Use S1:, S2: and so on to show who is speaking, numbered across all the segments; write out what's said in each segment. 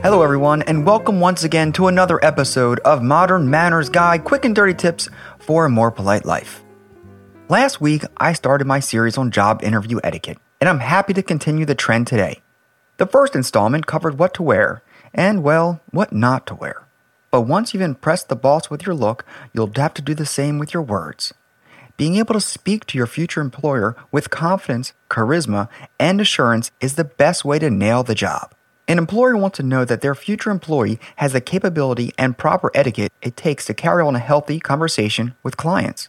S1: Hello, everyone, and welcome once again to another episode of Modern Manners Guy Quick and Dirty Tips for a More Polite Life. Last week, I started my series on job interview etiquette, and I'm happy to continue the trend today. The first installment covered what to wear and, well, what not to wear. But once you've impressed the boss with your look, you'll have to do the same with your words. Being able to speak to your future employer with confidence, charisma, and assurance is the best way to nail the job. An employer wants to know that their future employee has the capability and proper etiquette it takes to carry on a healthy conversation with clients.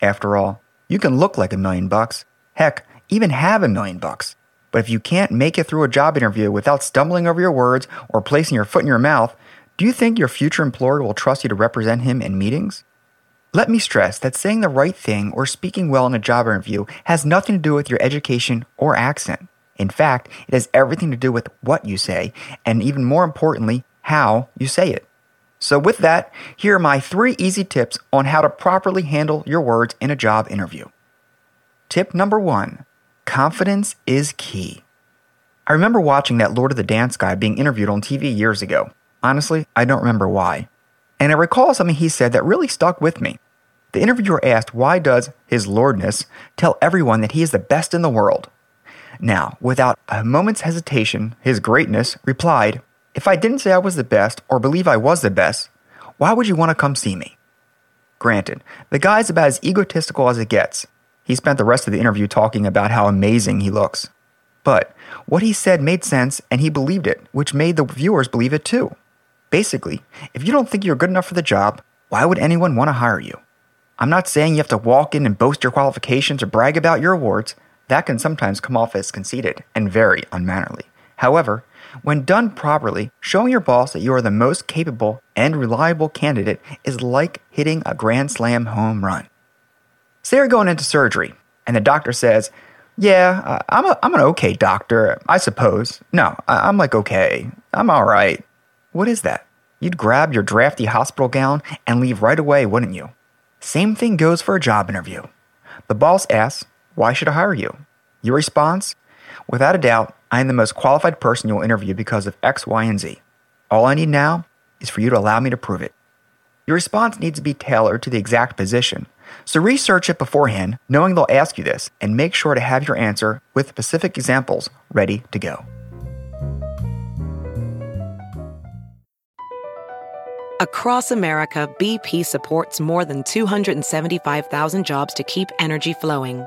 S1: After all, you can look like a million bucks, heck, even have a million bucks. But if you can't make it through a job interview without stumbling over your words or placing your foot in your mouth, do you think your future employer will trust you to represent him in meetings? Let me stress that saying the right thing or speaking well in a job interview has nothing to do with your education or accent. In fact, it has everything to do with what you say, and even more importantly, how you say it. So, with that, here are my three easy tips on how to properly handle your words in a job interview. Tip number one confidence is key. I remember watching that Lord of the Dance guy being interviewed on TV years ago. Honestly, I don't remember why. And I recall something he said that really stuck with me. The interviewer asked, Why does His Lordness tell everyone that he is the best in the world? Now, without a moment's hesitation, his greatness replied, If I didn't say I was the best or believe I was the best, why would you want to come see me? Granted, the guy's about as egotistical as it gets. He spent the rest of the interview talking about how amazing he looks. But what he said made sense and he believed it, which made the viewers believe it too. Basically, if you don't think you're good enough for the job, why would anyone want to hire you? I'm not saying you have to walk in and boast your qualifications or brag about your awards, that can sometimes come off as conceited and very unmannerly. However, when done properly, showing your boss that you are the most capable and reliable candidate is like hitting a grand slam home run. Say you're going into surgery, and the doctor says, Yeah, uh, I'm, a, I'm an okay doctor, I suppose. No, I, I'm like okay. I'm all right. What is that? You'd grab your drafty hospital gown and leave right away, wouldn't you? Same thing goes for a job interview. The boss asks, why should I hire you? Your response? Without a doubt, I am the most qualified person you'll interview because of X, Y, and Z. All I need now is for you to allow me to prove it. Your response needs to be tailored to the exact position. So research it beforehand, knowing they'll ask you this, and make sure to have your answer with specific examples ready to go.
S2: Across America, BP supports more than 275,000 jobs to keep energy flowing.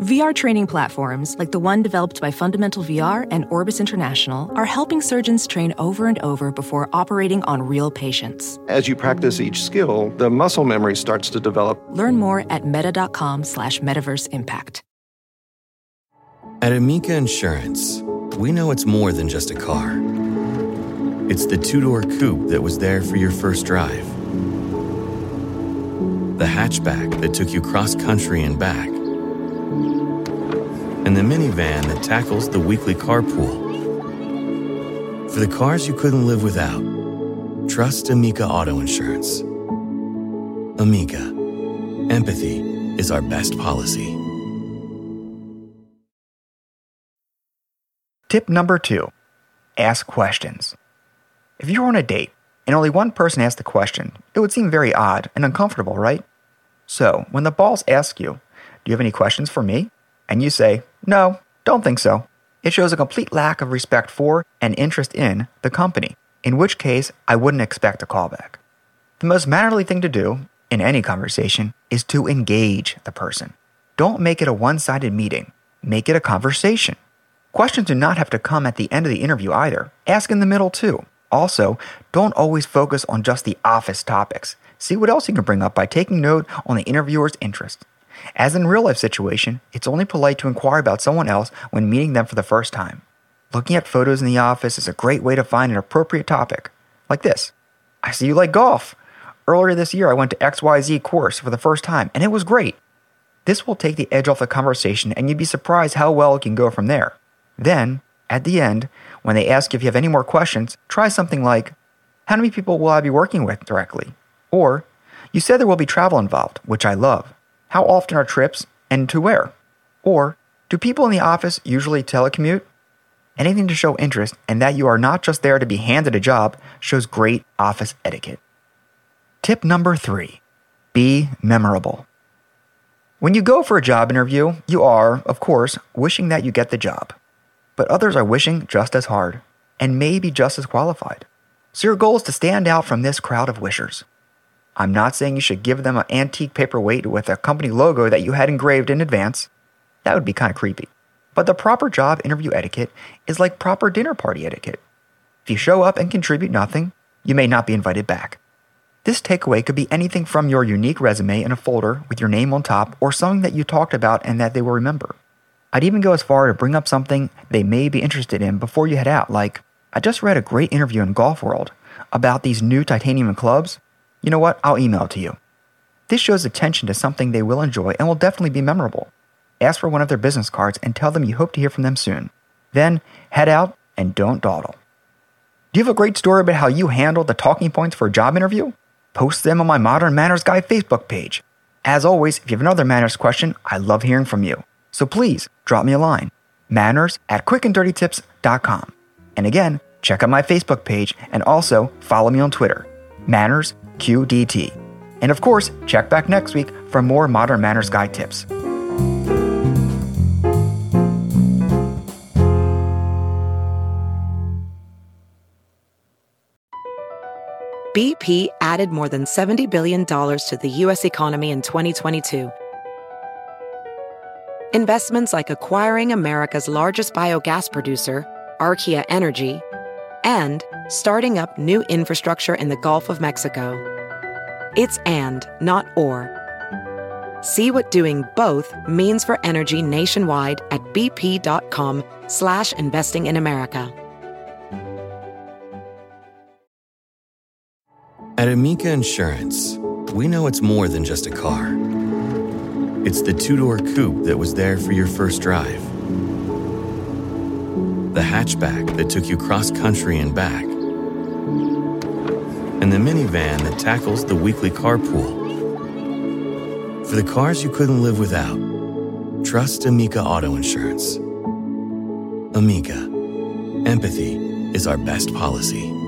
S3: VR training platforms, like the one developed by Fundamental VR and Orbis International, are helping surgeons train over and over before operating on real patients.
S4: As you practice each skill, the muscle memory starts to develop.
S3: Learn more at meta.com slash metaverse impact.
S5: At Amica Insurance, we know it's more than just a car. It's the two-door coupe that was there for your first drive. The hatchback that took you cross-country and back and the minivan that tackles the weekly carpool. For the cars you couldn't live without, trust Amica Auto Insurance. Amica, empathy is our best policy.
S1: Tip number two ask questions. If you were on a date and only one person asked the question, it would seem very odd and uncomfortable, right? So, when the balls ask you, Do you have any questions for me? And you say, No, don't think so, it shows a complete lack of respect for and interest in the company, in which case I wouldn't expect a callback. The most mannerly thing to do in any conversation is to engage the person. Don't make it a one sided meeting, make it a conversation. Questions do not have to come at the end of the interview either. Ask in the middle too. Also, don't always focus on just the office topics. See what else you can bring up by taking note on the interviewer's interest. As in real life situation, it's only polite to inquire about someone else when meeting them for the first time. Looking at photos in the office is a great way to find an appropriate topic. Like this. I see you like golf. Earlier this year, I went to XYZ course for the first time, and it was great. This will take the edge off the conversation, and you'd be surprised how well it can go from there. Then, at the end, when they ask if you have any more questions, try something like, How many people will I be working with directly? Or, You said there will be travel involved, which I love. How often are trips and to where? Or, Do people in the office usually telecommute? Anything to show interest and that you are not just there to be handed a job shows great office etiquette. Tip number three be memorable. When you go for a job interview, you are, of course, wishing that you get the job but others are wishing just as hard and may be just as qualified. So your goal is to stand out from this crowd of wishers. I'm not saying you should give them an antique paperweight with a company logo that you had engraved in advance. That would be kind of creepy. But the proper job interview etiquette is like proper dinner party etiquette. If you show up and contribute nothing, you may not be invited back. This takeaway could be anything from your unique resume in a folder with your name on top or something that you talked about and that they will remember. I'd even go as far to bring up something they may be interested in before you head out, like, I just read a great interview in Golf World about these new titanium clubs. You know what? I'll email it to you. This shows attention to something they will enjoy and will definitely be memorable. Ask for one of their business cards and tell them you hope to hear from them soon. Then head out and don't dawdle. Do you have a great story about how you handled the talking points for a job interview? Post them on my Modern Manners Guy Facebook page. As always, if you have another manners question, I love hearing from you. So please drop me a line. Manners at quickanddirtytips.com. And again, check out my Facebook page and also follow me on Twitter, Manners QDT. And of course, check back next week for more Modern Manners Guy tips.
S2: BP added more than $70 billion to the U.S. economy in 2022 Investments like acquiring America's largest biogas producer, Archaea Energy, and starting up new infrastructure in the Gulf of Mexico. It's and, not or. See what doing both means for energy nationwide at bp.com slash investing in America.
S5: At Amica Insurance, we know it's more than just a car. It's the two door coupe that was there for your first drive, the hatchback that took you cross country and back, and the minivan that tackles the weekly carpool. For the cars you couldn't live without, trust Amica Auto Insurance. Amica, empathy is our best policy.